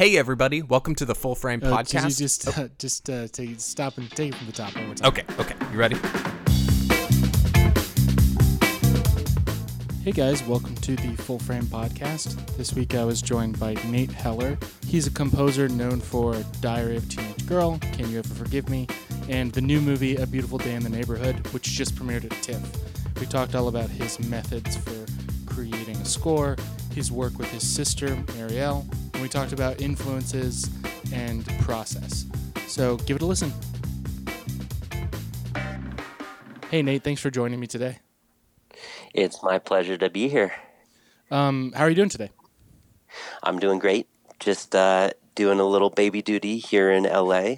Hey everybody, welcome to the Full Frame Uh, Podcast. Could you just uh, just uh, take stop and take it from the top one more time? Okay, okay, you ready? Hey guys, welcome to the Full Frame Podcast. This week I was joined by Nate Heller. He's a composer known for Diary of a Teenage Girl, Can You Ever Forgive Me, and the new movie A Beautiful Day in the Neighborhood, which just premiered at TIFF. We talked all about his methods for creating a score, his work with his sister, Marielle, and we talked about influences and process. So give it a listen. Hey Nate, thanks for joining me today. It's my pleasure to be here. Um, how are you doing today? I'm doing great. Just uh, doing a little baby duty here in LA.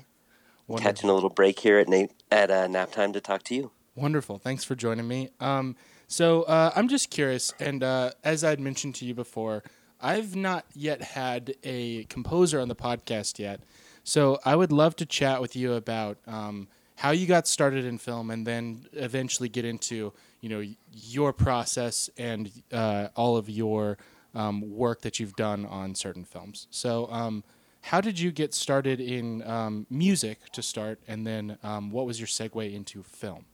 Wonderful. Catching a little break here at na- at uh, nap time to talk to you. Wonderful. Thanks for joining me. Um, so uh, I'm just curious, and uh, as I'd mentioned to you before, I've not yet had a composer on the podcast yet. So I would love to chat with you about um, how you got started in film, and then eventually get into you know your process and uh, all of your um, work that you've done on certain films. So. Um, how did you get started in um, music to start, and then um, what was your segue into film?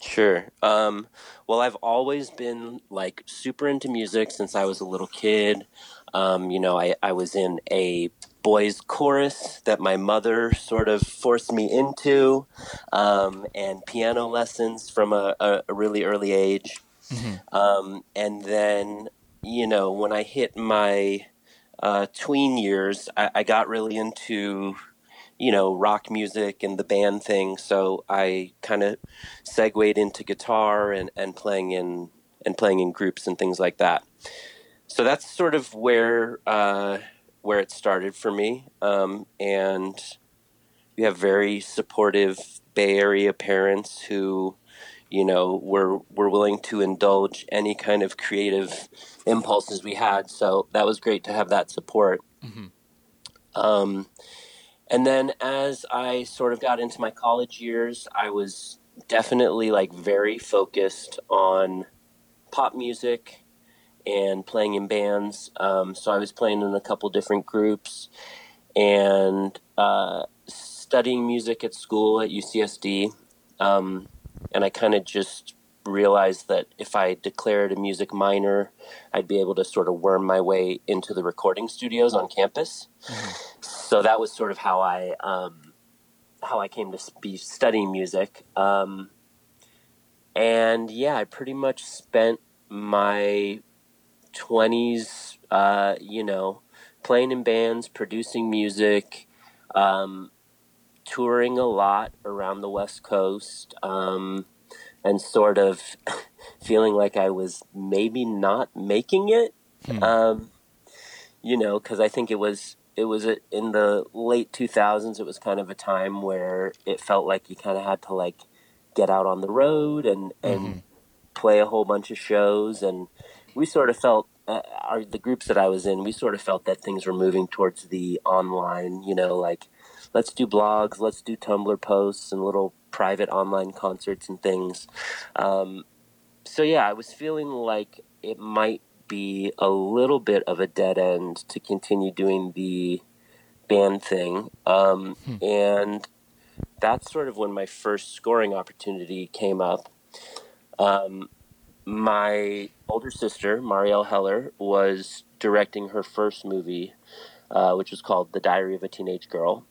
Sure. Um, well, I've always been like super into music since I was a little kid. Um, you know, I, I was in a boys' chorus that my mother sort of forced me into, um, and piano lessons from a, a, a really early age. Um, and then, you know, when I hit my uh, tween years, I, I got really into, you know, rock music and the band thing. So I kind of segued into guitar and, and playing in and playing in groups and things like that. So that's sort of where uh, where it started for me. Um, and we have very supportive Bay Area parents who, you know, were were willing to indulge any kind of creative impulses we had. So that was great to have that support. Um, and then as I sort of got into my college years, I was definitely like very focused on pop music and playing in bands. Um, so I was playing in a couple different groups and uh, studying music at school at UCSD. Um, and I kind of just realized that if I declared a music minor, I'd be able to sort of worm my way into the recording studios on campus. So that was sort of how I um, how I came to be studying music. Um, and yeah, I pretty much spent my twenties, uh, you know, playing in bands, producing music, um, touring a lot around the West Coast, um, and sort of feeling like I was maybe not making it. Um, you know, because I think it was it was a, in the late two thousands. It was kind of a time where it felt like you kind of had to like get out on the road and and play a whole bunch of shows, and we sort of felt. Uh, our, the groups that I was in, we sort of felt that things were moving towards the online, you know, like let's do blogs, let's do Tumblr posts and little private online concerts and things. Um, so yeah, I was feeling like it might be a little bit of a dead end to continue doing the band thing. Um, And that's sort of when my first scoring opportunity came up. Um, my older sister, Marielle Heller, was directing her first movie, uh, which was called The Diary of a Teenage Girl.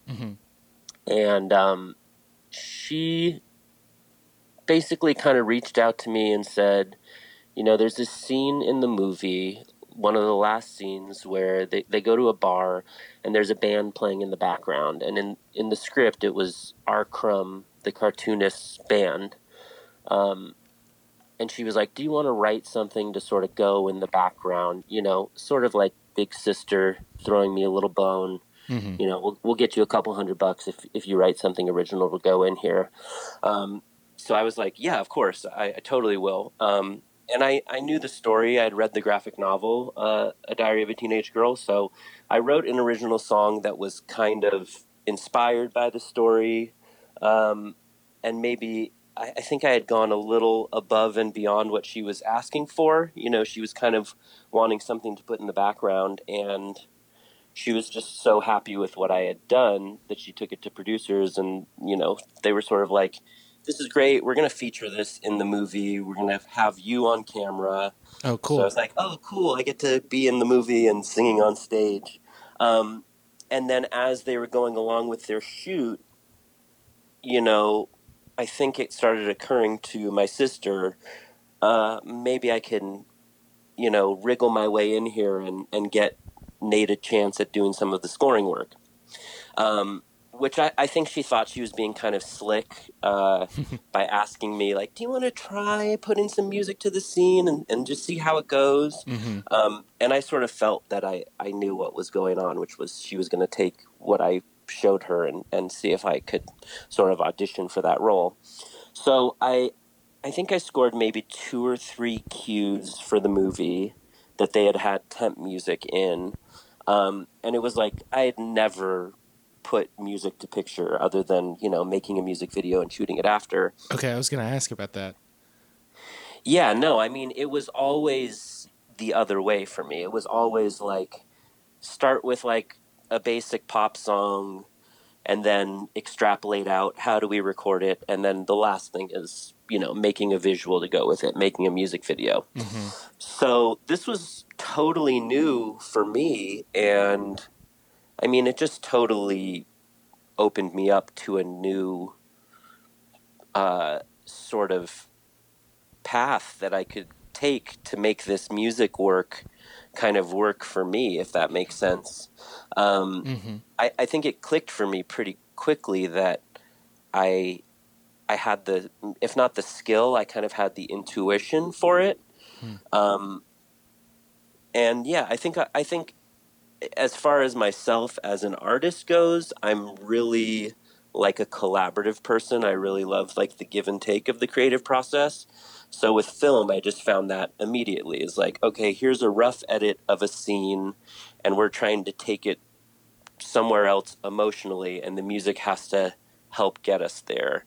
And um, she basically kind of reached out to me and said, you know, there's this scene in the movie, one of the last scenes where they, they go to a bar and there's a band playing in the background. And in, in the script, it was R. Crumb, the cartoonist's band. Um, and she was like, Do you want to write something to sort of go in the background? You know, sort of like Big Sister throwing me a little bone. You know, we'll, we'll get you a couple hundred bucks if, if you write something original to go in here. Um, so I was like, Yeah, of course, I, I totally will. Um, and I, I knew the story. I'd read the graphic novel, uh, A Diary of a Teenage Girl. So I wrote an original song that was kind of inspired by the story. Um, and maybe I, I think I had gone a little above and beyond what she was asking for. You know, she was kind of wanting something to put in the background. And she was just so happy with what I had done that she took it to producers, and you know they were sort of like, "This is great. We're going to feature this in the movie. We're going to have you on camera." Oh, cool. So I was like, "Oh, cool! I get to be in the movie and singing on stage." Um, and then as they were going along with their shoot, you know, I think it started occurring to my sister, uh, maybe I can, you know, wriggle my way in here and, and get Nate a chance at doing some of the scoring work. Um, which I, I think she thought she was being kind of slick uh, by asking me, like, do you want to try putting some music to the scene and, and just see how it goes? hmm Um, and I sort of felt that I, I knew what was going on, which was she was going to take what I showed her and, and see if I could sort of audition for that role. So I I think I scored maybe two or three cues for the movie that they had had temp music in. Um, and it was like I had never put music to picture other than, you know, making a music video and shooting it after. Okay, I was going to ask about that. Yeah, no, I mean, it was always the other way for me. It was always like start with like a basic pop song and then extrapolate out how do we record it and then the last thing is, you know, making a visual to go with it, making a music video. hmm So, this was totally new for me and I mean, it just totally opened me up to a new uh, sort of path that I could take to make this music work kind of work for me, if that makes sense. Um, hmm I, I think it clicked for me pretty quickly that I I had the if not the skill, I kind of had the intuition for it. Hmm. Um, and yeah, I think I think as far as myself as an artist goes, I'm really like a collaborative person. I really love like the give and take of the creative process. So with film, I just found that immediately is like, okay, here's a rough edit of a scene, and we're trying to take it somewhere else emotionally, and the music has to help get us there.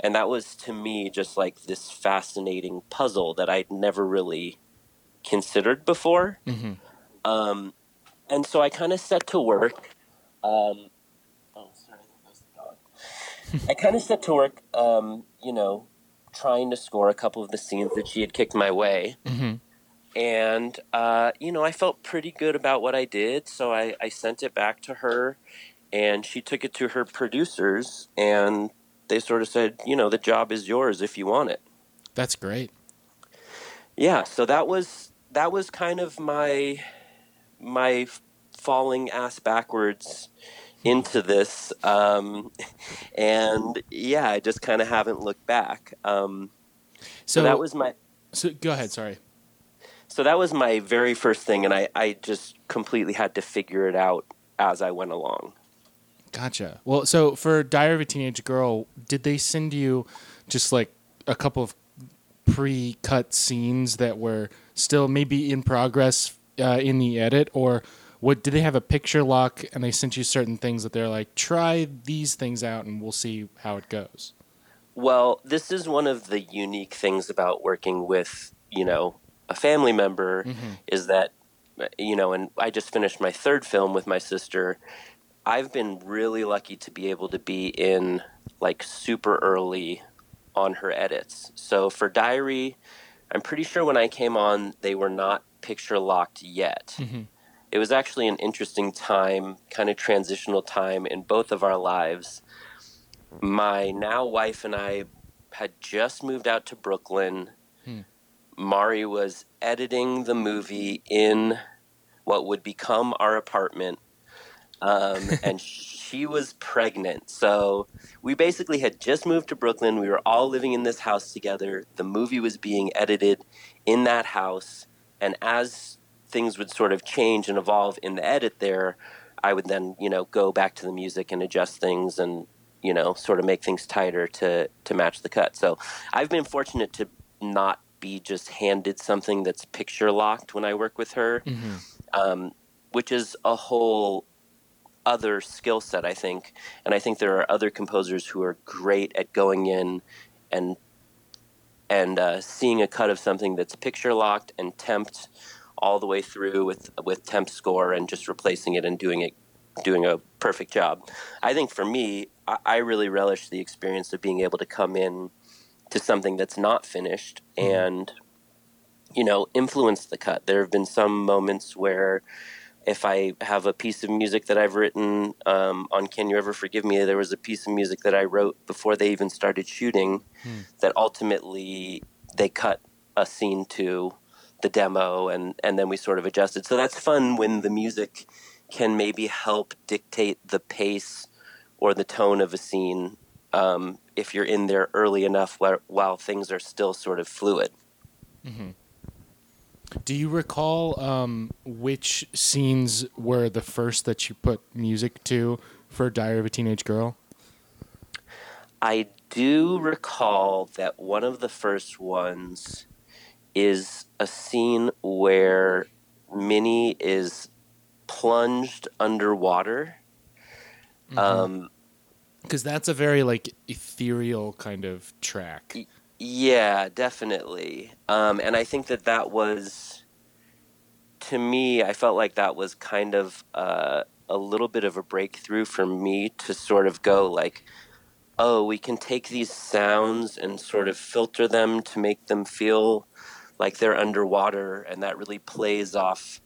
And that was to me just like this fascinating puzzle that I'd never really considered before. hmm Um, and so I kind of set to work. Um, oh, sorry, that was the dog. I kind of set to work, um, you know, trying to score a couple of the scenes that she had kicked my way. hmm And, uh, you know, I felt pretty good about what I did. So I, I sent it back to her, and she took it to her producers, and they sort of said, you know, the job is yours if you want it. That's great. Yeah, so that was that was kind of my my falling ass backwards into this, um, and yeah, I just kind of haven't looked back. Um, so, So, that was my so go ahead. Sorry. so that was my very first thing, and I I just completely had to figure it out as I went along. Gotcha. Well, so for Diary of a Teenage Girl, did they send you just like a couple of pre-cut scenes that were still maybe in progress uh, in the edit, or what? Did they have a picture lock and they sent you certain things that they're like, try these things out and we'll see how it goes. Well, this is one of the unique things about working with, you know, a family member Mm-hmm. is that, you know, and I just finished my third film with my sister. I've been really lucky to be able to be in like super early on her edits. So for Diary, I'm pretty sure when I came on, they were not picture locked yet. Mm-hmm. It was actually an interesting time, kind of transitional time in both of our lives my now wife and I had just moved out to Brooklyn. Hmm. Mari was editing the movie in what would become our apartment. Um, and she was pregnant. So we basically had just moved to Brooklyn. We were all living in this house together. The movie was being edited in that house. And as things would sort of change and evolve in the edit there, I would then, you know, go back to the music and adjust things and, you know, sort of make things tighter to to match the cut. So I've been fortunate to not be just handed something that's picture locked when I work with her, Mm-hmm. um, which is a whole other skill set, I think. And I think there are other composers who are great at going in and and uh, seeing a cut of something that's picture locked and temped, all the way through with with temp score and just replacing it and doing it doing a perfect job. I think for me, I, I really relish the experience of being able to come in to something that's not finished and you know influence the cut. There have been some moments where if I have a piece of music that I've written um, on Can You Ever Forgive Me, there was a piece of music that I wrote before they even started shooting hmm. that ultimately they cut a scene to the demo and, and then we sort of adjusted. So that's fun when the music can maybe help dictate the pace or the tone of a scene um, if you're in there early enough while, while things are still sort of fluid. Mm-hmm. Do you recall um, which scenes were the first that you put music to for Diary of a Teenage Girl? I do recall that one of the first ones is a scene where Minnie is plunged underwater. Mm-hmm. Um, because that's a very like ethereal kind of track. Yeah, definitely. Um, and I think that that was, to me, I felt like that was kind of uh, a little bit of a breakthrough for me to sort of go like, oh, we can take these sounds and sort of filter them to make them feel like they're underwater, and that really plays off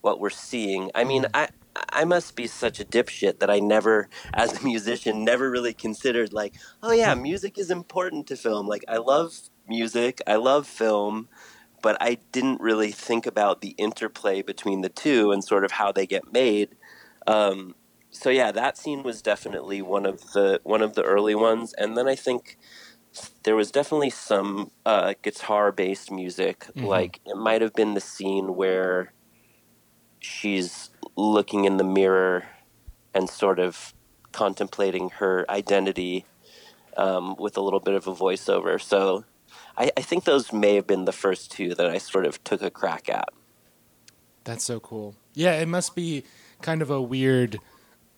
what we're seeing. I mean, mm-hmm. I I must be such a dipshit that I never, as a musician, never really considered like, oh yeah, music is important to film. Like I love music, I love film, but I didn't really think about the interplay between the two and sort of how they get made. Um, so yeah, that scene was definitely one of the one of the early ones, and then I think there was definitely some uh, guitar based music. Mm-hmm. Like it might have been the scene where she's looking in the mirror and sort of contemplating her identity um, with a little bit of a voiceover. So I, I, think those may have been the first two that I sort of took a crack at. That's so cool. Yeah, it must be kind of a weird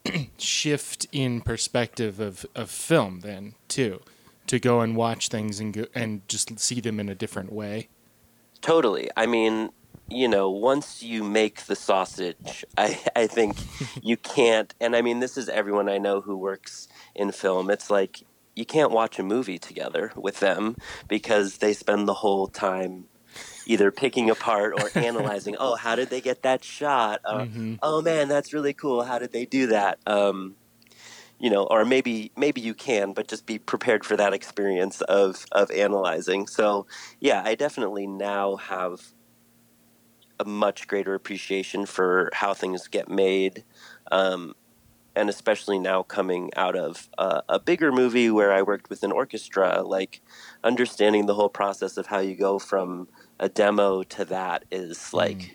shift in perspective of, of film then too, to go and watch things and go, and just see them in a different way. Totally. I mean, you know, once you make the sausage, I, I think you can't. And I mean, this is everyone I know who works in film. It's like you can't watch a movie together with them because they spend the whole time either picking apart or analyzing. oh, how did they get that shot? Uh, mm-hmm. Oh man, that's really cool. How did they do that? Um, you know, or maybe maybe you can, but just be prepared for that experience of of analyzing. So yeah, I definitely now have a much greater appreciation for how things get made. Um, and especially now coming out of uh, a bigger movie where I worked with an orchestra, like understanding the whole process of how you go from a demo to that is hmm. like, mm.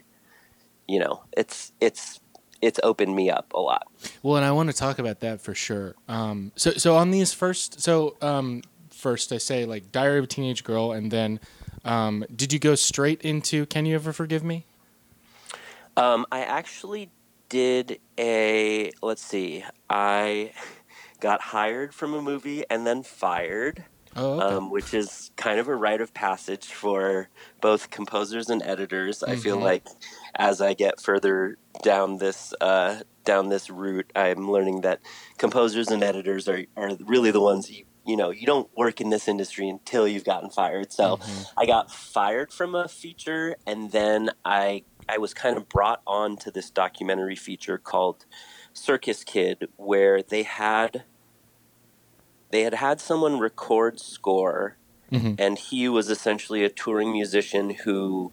you know, it's it's it's opened me up a lot. Well, and I want to talk about that for sure. Um, so so on these first, so um, first I say like Diary of a Teenage Girl, and then um, did you go straight into Can You Ever Forgive Me? Um, I actually did a, let's see, I got hired from a movie and then fired. Oh, okay. um, which is kind of a rite of passage for both composers and editors. Mm-hmm. I feel mm-hmm. like as I get further down this uh, down this route, I'm learning that composers and editors are, are really the ones you you know you don't work in this industry until you've gotten fired. So mm-hmm. I got fired from a feature, and then I I was kind of brought on to this documentary feature called Circus Kid, where they had they had had someone record score, mm-hmm. and he was essentially a touring musician who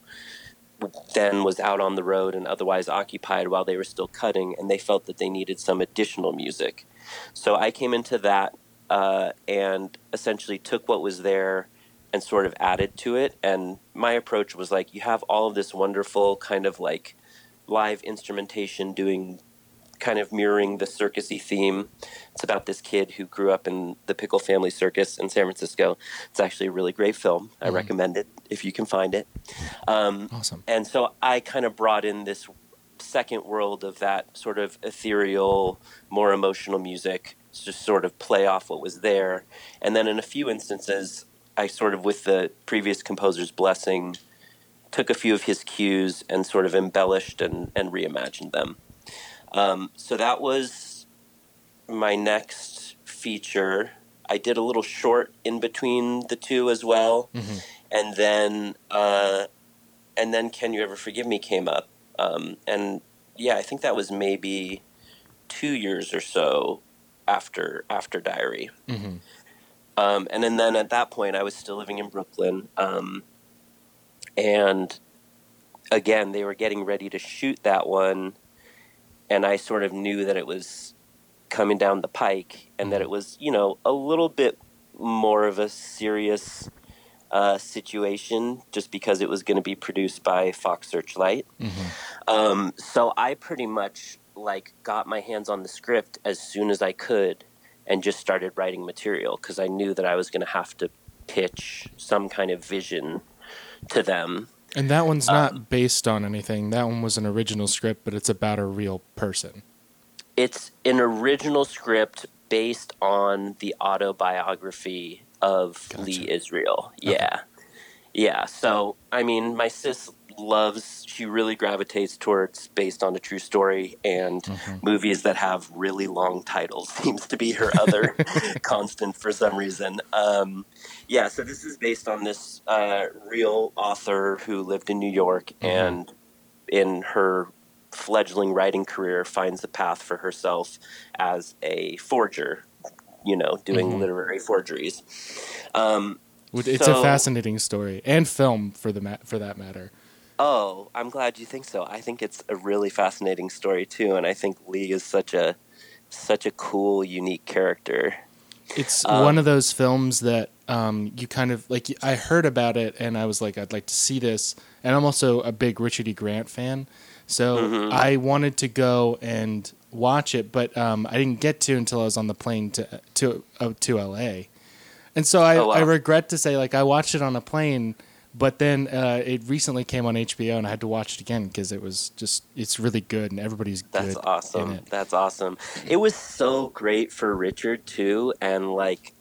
then was out on the road and otherwise occupied while they were still cutting, and they felt that they needed some additional music. So I came into that uh, and essentially took what was there and sort of added to it. And my approach was like, you have all of this wonderful kind of like live instrumentation doing kind of mirroring the circusy theme. It's about this kid who grew up in the Pickle Family Circus in San Francisco. It's actually a really great film. I mm. recommend it if you can find it. Um, awesome. And so I kind of brought in this second world of that sort of ethereal, more emotional music to just sort of play off what was there. And then in a few instances, I sort of, with the previous composer's blessing, took a few of his cues and sort of embellished and, and reimagined them. Um, so that was my next feature. I did a little short in between the two as well, Mhm. and then uh, and then Can You Ever Forgive Me came up, um, and yeah, I think that was maybe two years or so after after Diary. Mhm. Um, and then, then at that point, I was still living in Brooklyn. Um, and again, they were getting ready to shoot that one. And I sort of knew that it was coming down the pike and that it was, you know, a little bit more of a serious uh, situation just because it was going to be produced by Fox Searchlight. Mhm. Um, so I pretty much like got my hands on the script as soon as I could and just started writing material because I knew that I was going to have to pitch some kind of vision to them. And that one's not Um, based on anything. That one was an original script, but it's about a real person. It's an original script based on the autobiography of Gotcha. Lee Israel. Okay. Yeah. Yeah. So, I mean, my sis loves, she really gravitates towards based on a true story and Mhm. movies that have really long titles seems to be her other constant for some reason. Um, yeah, so this is based on this uh, real author who lived in New York Mhm. and in her fledgling writing career finds a path for herself as a forger, you know, doing Mhm. literary forgeries. Um, It's So- a fascinating story and film for the ma- for that matter. Oh, I'm glad you think so. I think it's a really fascinating story too, and I think Lee is such a such a cool, unique character. It's Um, one of those films that um, you kind of like. I heard about it and I was like, I'd like to see this. And I'm also a big Richard E. Grant fan, so Mhm. I wanted to go and watch it, but um, I didn't get to until I was on the plane to to uh, to LA. And so I, Oh, wow. I regret to say, like, I watched it on a plane, but then uh, it recently came on HBO, and I had to watch it again because it was just it's really good, and everybody's That's good awesome. That's awesome. It was so great for Richard too, and like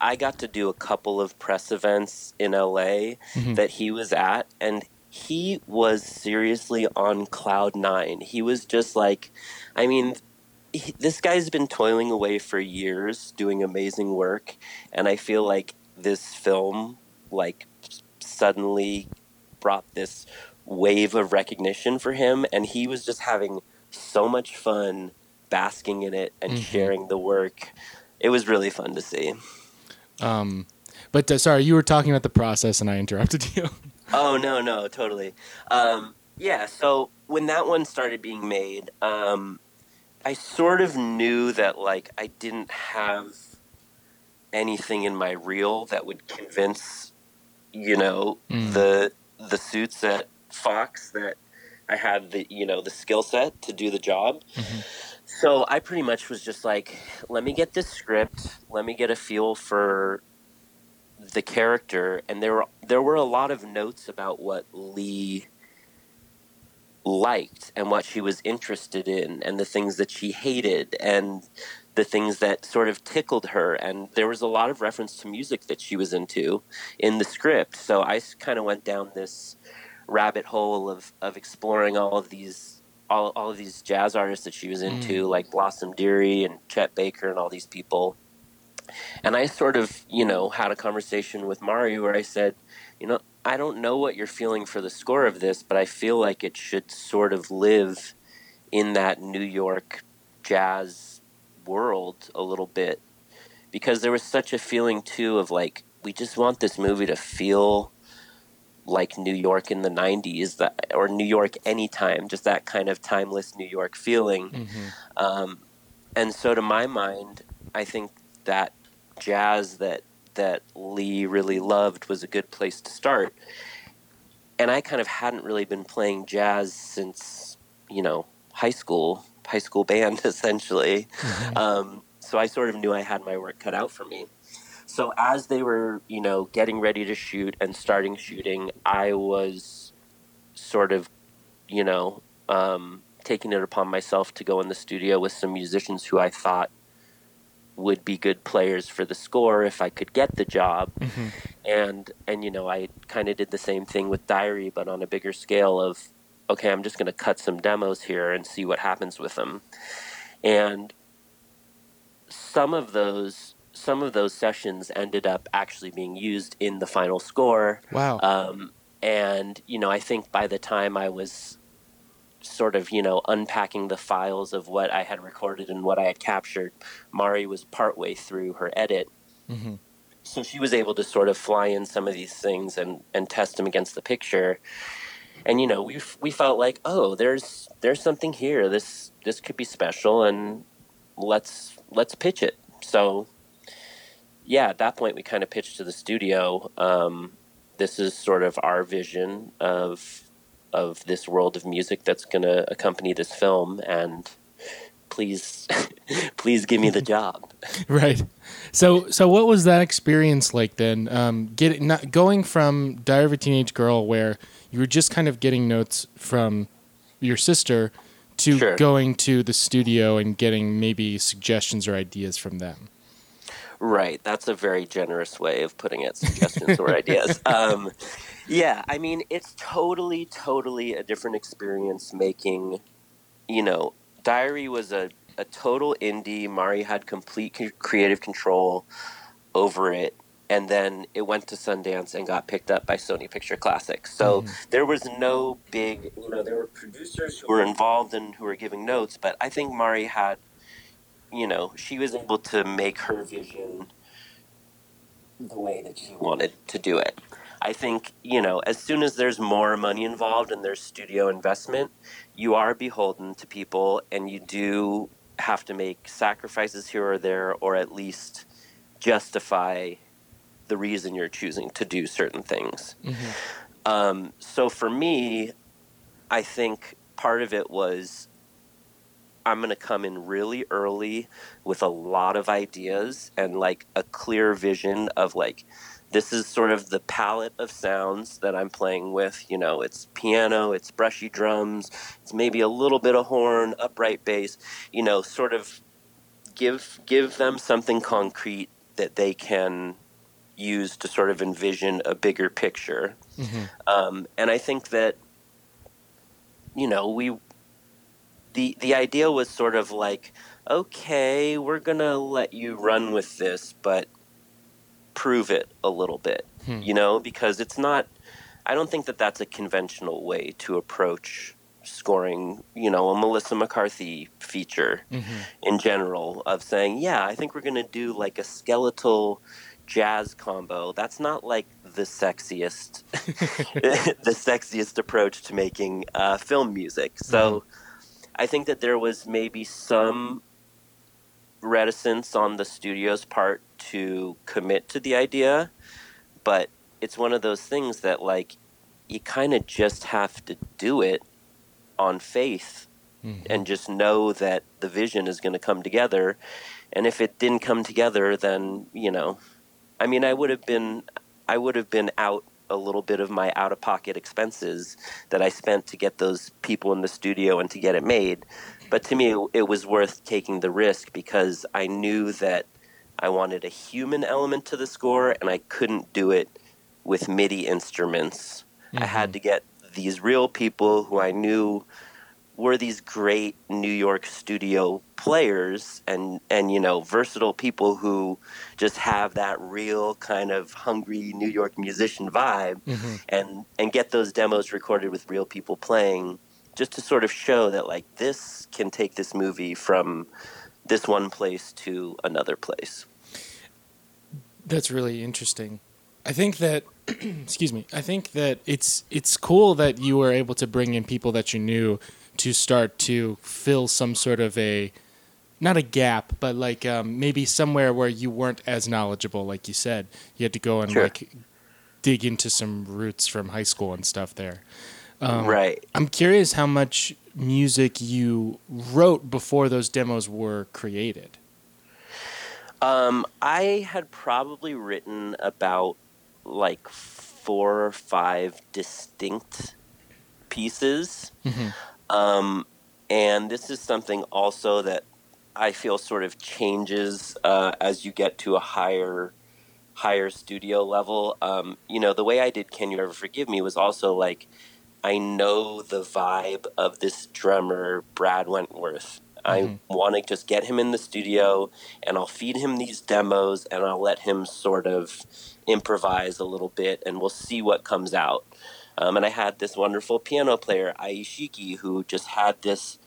I got to do a couple of press events in LA Mhm. that he was at, and he was seriously on cloud nine. He was just like, I mean. He, this guy's been toiling away for years doing amazing work and i feel like this film like suddenly brought this wave of recognition for him and he was just having so much fun basking in it and Mhm. sharing the work it was really fun to see Um, but uh, sorry, you were talking about the process, and I interrupted you. oh no no totally um, yeah so when that one started being made um, i sort of knew that like i didn't have anything in my reel that would convince you know Mm. the the suits at fox that i had the you know the skill set to do the job Mhm. so i pretty much was just like let me get this script let me get a feel for the character and there were there were a lot of notes about what lee liked and what she was interested in and the things that she hated and the things that sort of tickled her and there was a lot of reference to music that she was into in the script. So i kind of went down this rabbit hole of, of exploring all of these all, all of these jazz artists that she was into mm. like blossom dearie and chet baker and all these people. And i sort of you know had a conversation with mari where i said you know i don't know what you're feeling for the score of this but i feel like it should sort of live in that new york jazz world a little bit because there was such a feeling too of like we just want this movie to feel like New York in the 90s that or New York anytime just that kind of timeless New York feeling. Mhm. um, and so to my mind I think that jazz that that Lee really loved was a good place to start. And I kind of hadn't really been playing jazz since you know high school high school band essentially Mhm. um, so I sort of knew I had my work cut out for me. So as they were, you know, getting ready to shoot and starting shooting, I was sort of, you know, um, taking it upon myself to go in the studio with some musicians who I thought would be good players for the score if I could get the job. Mm-hmm. And and you know, I kind of did the same thing with Diary but on a bigger scale of okay, I'm just going to cut some demos here and see what happens with them. And some of those some of those sessions ended up actually being used in the final score. Wow. Um, and you know, I think by the time I was sort of you know unpacking the files of what I had recorded and what I had captured, Mari was partway through her edit. Mhm. So she was able to sort of fly in some of these things and, and test them against the picture. And you know, we we felt like, oh, there's there's something here. This this could be special, and let's let's pitch it. So yeah, at that point, we kind of pitched to the studio. Um, this is sort of our vision of of this world of music that's going to accompany this film, and please, please give me the job. Right. So so what was that experience like then? Um, getting not going from Diary of a Teenage Girl, where you were just kind of getting notes from your sister, to Sure. going to the studio and getting maybe suggestions or ideas from them. Right. That's a very generous way of putting it, suggestions or ideas. Um, yeah, I mean, it's totally, totally a different experience making, you know, Diary was a, a total indie. Mari had complete creative control over it. And then it went to Sundance and got picked up by Sony Picture Classics. So mm-hmm. there was no big, you know, there were producers who were involved and who were giving notes, but I think Mari had you know, she was able to make her vision the way that she wanted to do it. I think, you know, as soon as there's more money involved and there's studio investment, you are beholden to people and you do have to make sacrifices here or there or at least justify the reason you're choosing to do certain things. Um, so for me, I think part of it was I'm going to come in really early with a lot of ideas and like a clear vision of like this is sort of the palette of sounds that I'm playing with. You know, it's piano, it's brushy drums, it's maybe a little bit of horn, upright bass. You know, sort of give give them something concrete that they can use to sort of envision a bigger picture. Mm-hmm. Um, and I think that you know we the the idea was sort of like okay we're gonna let you run with this but prove it a little bit hmm. you know because it's not i don't think that that's a conventional way to approach scoring you know a melissa mccarthy feature mm-hmm. in general of saying yeah i think we're gonna do like a skeletal jazz combo that's not like the sexiest the sexiest approach to making uh, film music so I think that there was maybe some reticence on the studio's part to commit to the idea, but it's one of those things that like you kind of just have to do it on faith and just know that the vision is going to come together. And if it didn't come together, then you know, I mean, I would have been, I would have been out a little bit of my out of pocket expenses that I spent to get those people in the studio and to get it made. But to me, it, it was worth taking the risk because I knew that I wanted a human element to the score and I couldn't do it with MIDI instruments. I had mm-hmm. to get these real people who I knew were these great New York studio players and and you know versatile people who just have that real kind of hungry New York musician vibe mm-hmm. and and get those demos recorded with real people playing just to sort of show that like this can take this movie from this one place to another place. That's really interesting. I think that excuse me. I think that it's it's cool that you were able to bring in people that you knew to start to fill some sort of a not a gap, but like um, maybe somewhere where you weren't as knowledgeable, like you said. You had to go and Sure. like dig into some roots from high school and stuff there. Um, right. I'm curious how much music you wrote before those demos were created. Um, I had probably written about like four or five distinct pieces. Um, and this is something also that I feel sort of changes uh, as you get to a higher higher studio level. Um, you know, the way I did Can You Ever Forgive Me was also like I know the vibe of this drummer, Brad Wentworth. I want to just get him in the studio and I'll feed him these demos and I'll let him sort of improvise a little bit and we'll see what comes out. Um, and I had this wonderful piano player, Aishiki, who just had this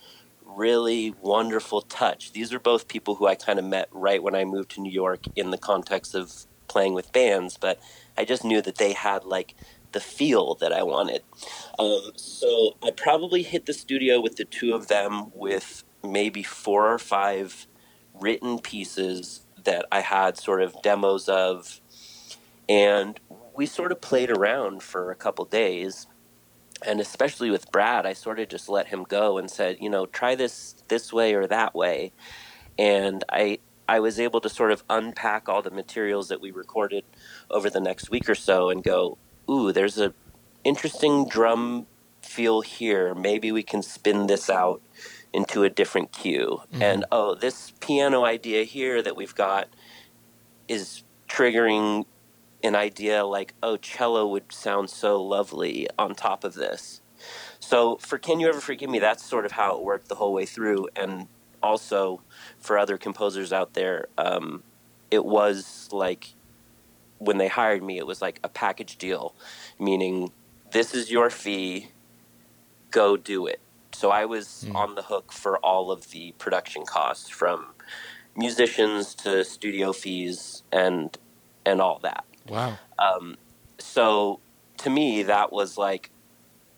really wonderful touch. These are both people who I kind of met right when I moved to New York in the context of playing with bands, but I just knew that they had like the feel that I wanted. Um, so I probably hit the studio with the two of them with maybe four or five written pieces that I had sort of demos of. And we sort of played around for a couple days. And especially with Brad, I sort of just let him go and said, you know, try this this way or that way. And I I was able to sort of unpack all the materials that we recorded over the next week or so and go, ooh, there's a interesting drum feel here. Maybe we can spin this out into a different cue. Mhm. And oh, this piano idea here that we've got is triggering an idea like, oh, cello would sound so lovely on top of this. So for Can You Ever Forgive Me, that's sort of how it worked the whole way through. And also for other composers out there, um, it was like when they hired me, it was like a package deal, meaning this is your fee, go do it. So I was Mm. on the hook for all of the production costs from musicians to studio fees and and all that. Wow. Um, so to me, that was like,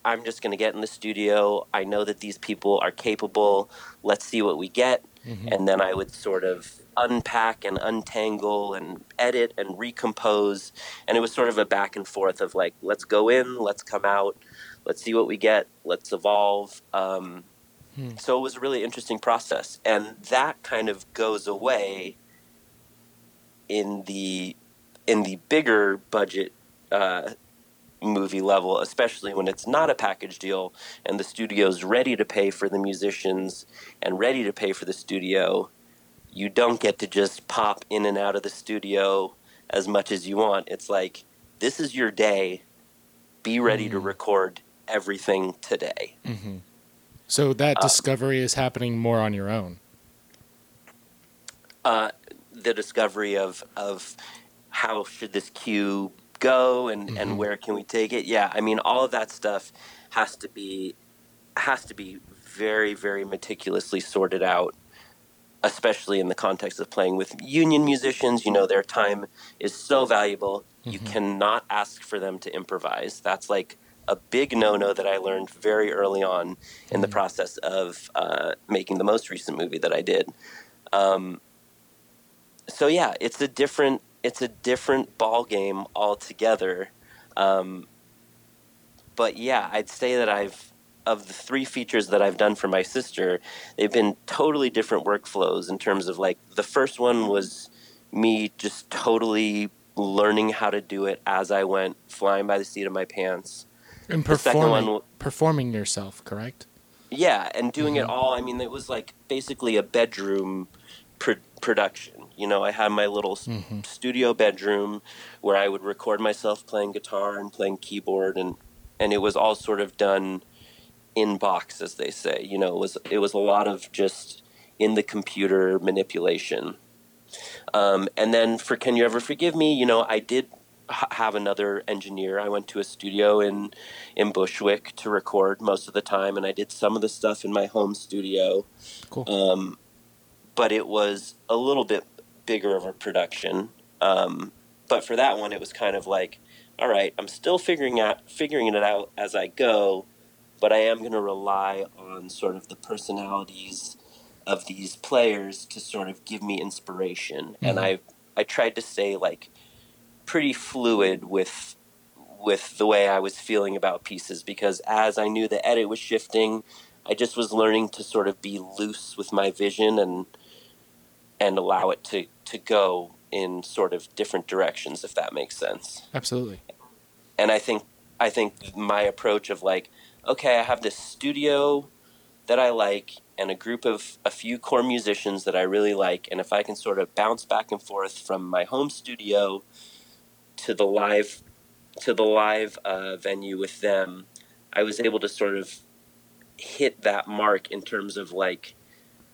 I'm just going to get in the studio. I know that these people are capable. Let's see what we get. Mhm. And then I would sort of unpack and untangle and edit and recompose. And it was sort of a back and forth of like, let's go in, let's come out, let's see what we get, let's evolve. Um, Hmm. So it was a really interesting process. And that kind of goes away in the in the bigger budget uh, movie level, especially when it's not a package deal and the studio's ready to pay for the musicians and ready to pay for the studio, you don't get to just pop in and out of the studio as much as you want. It's like, this is your day. Be ready to Mhm. record everything today. hmm So that Uh, discovery is happening more on your own. uh, the discovery of of how should this cue go and Mhm. and where can we take it yeah i mean all of that stuff has to be has to be very very meticulously sorted out especially in the context of playing with union musicians you know their time is so valuable you Mhm. cannot ask for them to improvise that's like a big no-no that i learned very early on in the Mhm. process of uh, making the most recent movie that i did um, so yeah, it's a different it's a different ball game altogether. Um, but yeah, I'd say that I've of the three features that I've done for my sister, they've been totally different workflows in terms of like the first one was me just totally learning how to do it as I went, flying by the seat of my pants. And performing, one, performing yourself, correct? yeah, and doing Mhm. it all. I mean, it was like basically a bedroom pr- production. You know, I had my little s- hmm studio bedroom where I would record myself playing guitar and playing keyboard and and it was all sort of done in box as they say. You know, it was it was a lot of just in the computer manipulation. Um, and then for Can You Ever Forgive Me, you know, I did h- have another engineer. I went to a studio in in Bushwick to record most of the time and I did some of the stuff in my home studio. Cool. Um, but it was a little bit bigger of a production. Um, but for that one, it was kind of like, all right, I'm still figuring out figuring it out as I go, but I am going to rely on sort of the personalities of these players to sort of give me inspiration. And Mhm. I I tried to stay like pretty fluid with with the way I was feeling about pieces because as I knew the edit was shifting, I just was learning to sort of be loose with my vision and and allow it to to go in sort of different directions if that makes sense. Absolutely. And I think I think my approach of like okay, I have this studio that I like and a group of a few core musicians that I really like, and if I can sort of bounce back and forth from my home studio to the live to the live uh, venue with them, I was able to sort of hit that mark in terms of like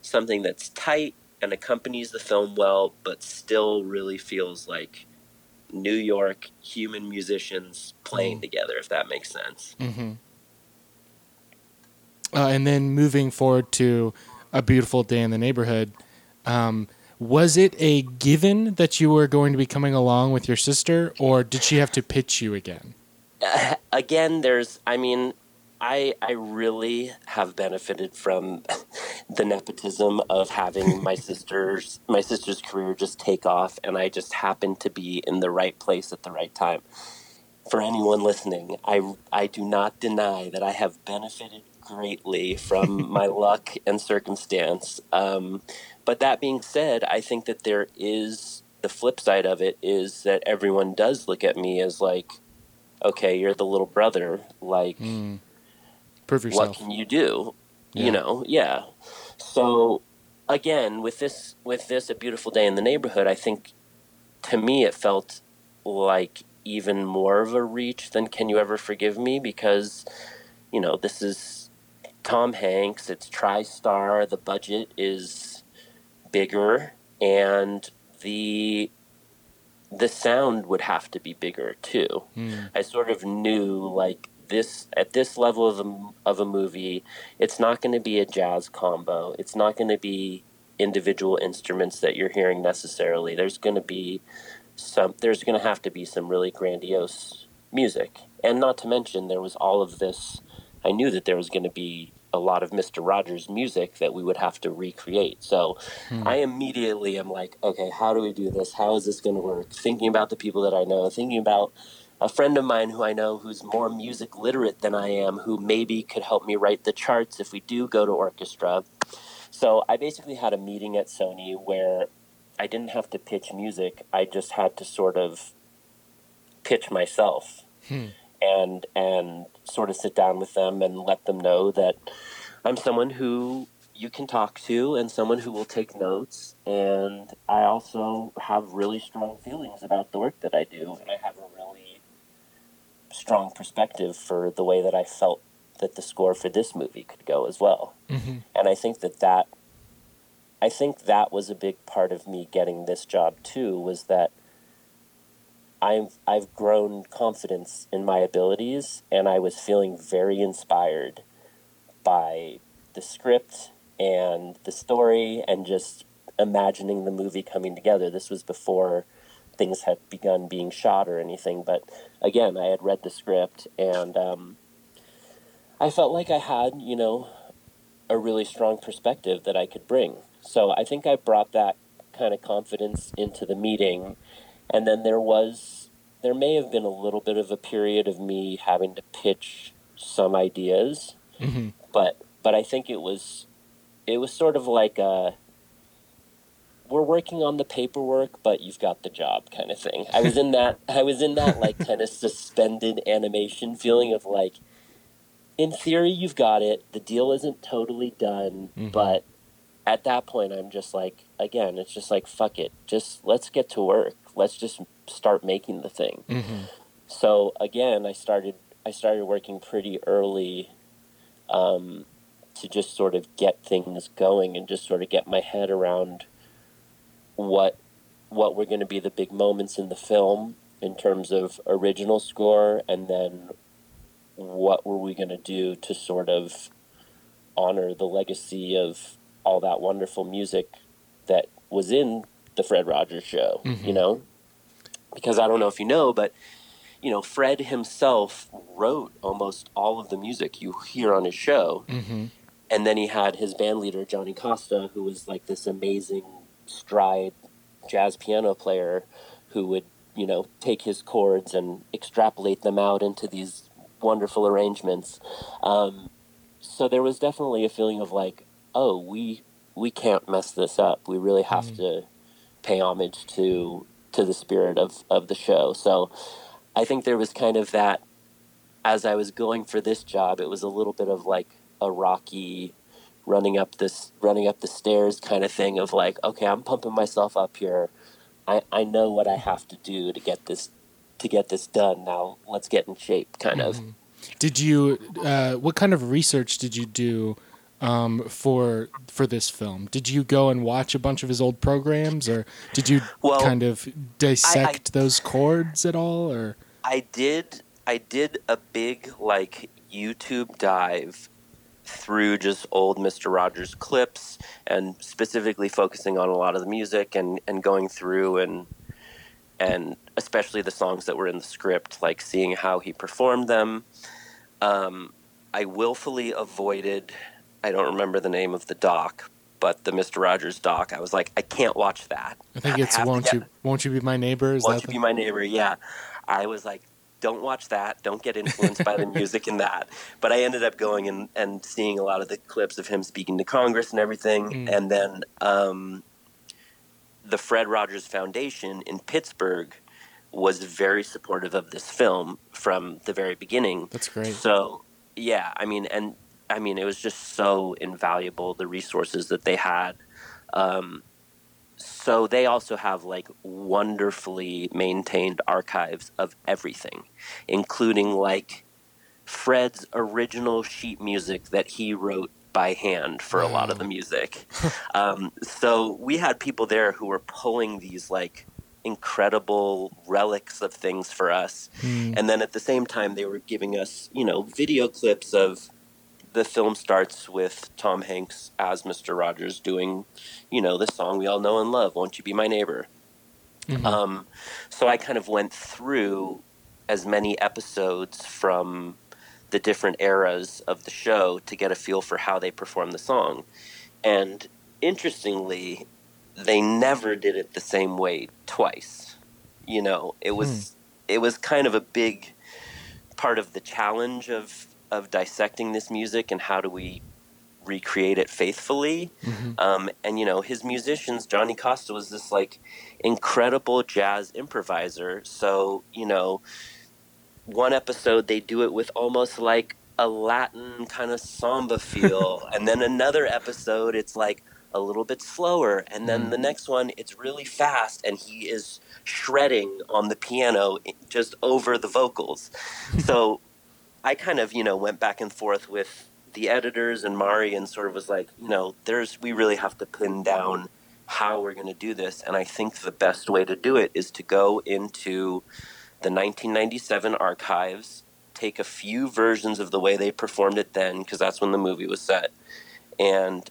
something that's tight and accompanies the film well, but still really feels like New York human musicians playing mm. together, if that makes sense. Mm-hmm. Uh, and then moving forward to a beautiful day in the neighborhood. Um, was it a given that you were going to be coming along with your sister, or did she have to pitch you again? Uh, again, there's, I mean, I I really have benefited from the nepotism of having my sister's my sister's career just take off, and I just happened to be in the right place at the right time. For anyone listening, I I do not deny that I have benefited greatly from my luck and circumstance. Um, but that being said, I think that there is the flip side of it is that everyone does look at me as like, okay, you're the little brother, like. Mm Prove yourself. What can you do? Yeah. You know, yeah. So again, with this with this a beautiful day in the neighborhood, I think to me it felt like even more of a reach than Can You Ever Forgive Me because you know, this is Tom Hanks, it's TriStar, the budget is bigger and the the sound would have to be bigger too. Mm. I sort of knew like this at this level of a, of a movie, it's not going to be a jazz combo. It's not going to be individual instruments that you're hearing necessarily. There's going to be some. There's going to have to be some really grandiose music, and not to mention there was all of this. I knew that there was going to be a lot of Mr. Rogers music that we would have to recreate. So hmm. I immediately am like, okay, how do we do this? How is this going to work? Thinking about the people that I know, thinking about a friend of mine who I know who's more music literate than I am, who maybe could help me write the charts if we do go to orchestra. So I basically had a meeting at Sony where I didn't have to pitch music. I just had to sort of pitch myself hmm. and and sort of sit down with them and let them know that I'm someone who you can talk to and someone who will take notes and I also have really strong feelings about the work that I do and I have a strong perspective for the way that I felt that the score for this movie could go as well. Mm-hmm. And I think that that I think that was a big part of me getting this job too was that I've I've grown confidence in my abilities and I was feeling very inspired by the script and the story and just imagining the movie coming together. This was before things had begun being shot or anything. But again, I had read the script and um, I felt like I had, you know, a really strong perspective that I could bring. So I think I brought that kind of confidence into the meeting. And then there was, there may have been a little bit of a period of me having to pitch some ideas, mm-hmm. but but I think it was, it was sort of like a we're working on the paperwork, but you've got the job kind of thing. I was in that I was in that like kind of suspended animation feeling of like in theory you've got it. The deal isn't totally done, mm-hmm. but at that point I'm just like again, it's just like fuck it. Just let's get to work. Let's just start making the thing. Mm-hmm. So again, I started I started working pretty early um, to just sort of get things going and just sort of get my head around what what were going to be the big moments in the film in terms of original score and then what were we going to do to sort of honor the legacy of all that wonderful music that was in the Fred Rogers show, mm-hmm. you know? Because I don't know if you know, but you know, Fred himself wrote almost all of the music you hear on his show. Mm-hmm. And then he had his band leader, Johnny Costa, who was like this amazing stride jazz piano player who would you know take his chords and extrapolate them out into these wonderful arrangements. Um, so there was definitely a feeling of like oh we we can't mess this up. We really have mm. to pay homage to to the spirit of of the show. So i think there was kind of that as i was going for this job it was a little bit of like a rocky running up this running up the stairs kind of thing of like, okay, I'm pumping myself up here. I, I know what I have to do to get this to get this done. Now let's get in shape, kind of. Mm-hmm. Did you? Uh, what kind of research did you do um, for for this film? Did you go and watch a bunch of his old programs, or did you Well, kind of dissect those chords at all? Or I did I did a big like YouTube dive through just old Mr. Rogers clips and specifically focusing on a lot of the music and, and going through and and especially the songs that were in the script, like seeing how he performed them. Um, I willfully avoided I don't remember the name of the doc, but the Mr. Rogers doc. I was like, I can't watch that. I think it's to won't you won't you be my neighbor? Is won't you be my neighbor? Yeah. I was like, don't watch that. Don't get influenced by the music in that. But I ended up going and, and seeing a lot of the clips of him speaking to Congress and everything. Mm. And then um, the Fred Rogers Foundation in Pittsburgh was very supportive of this film from the very beginning. That's great. So yeah, I mean, and I mean, it was just so invaluable the resources that they had. Um, so they also have like wonderfully maintained archives of everything, including like Fred's original sheet music that he wrote by hand for a lot of the music. um, so we had people there who were pulling these like incredible relics of things for us Hmm. and then at the same time they were giving us you know video clips of the film starts with tom hanks as mr rogers doing you know the song we all know and love won't you be my neighbor? Mhm. um, so i kind of went through as many episodes from the different eras of the show to get a feel for how they perform the song. And interestingly they never did it the same way twice. You know it was it was kind of a big part of the challenge of of dissecting this music and how do we recreate it faithfully Mhm. um, and you know his musicians johnny costa was this like incredible jazz improviser so you know one episode they do it with almost like a latin kind of samba feel and then another episode it's like a little bit slower and then Mm. the next one it's really fast and he is shredding on the piano just over the vocals so i kind of you know went back and forth with the editors and mari and sort of was like you know there's we really have to pin down how we're going to do this. And i think the best way to do it is to go into the 1997 archives take a few versions of the way they performed it then because that's when the movie was set. And